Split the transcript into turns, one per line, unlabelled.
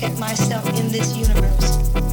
look at myself in this universe.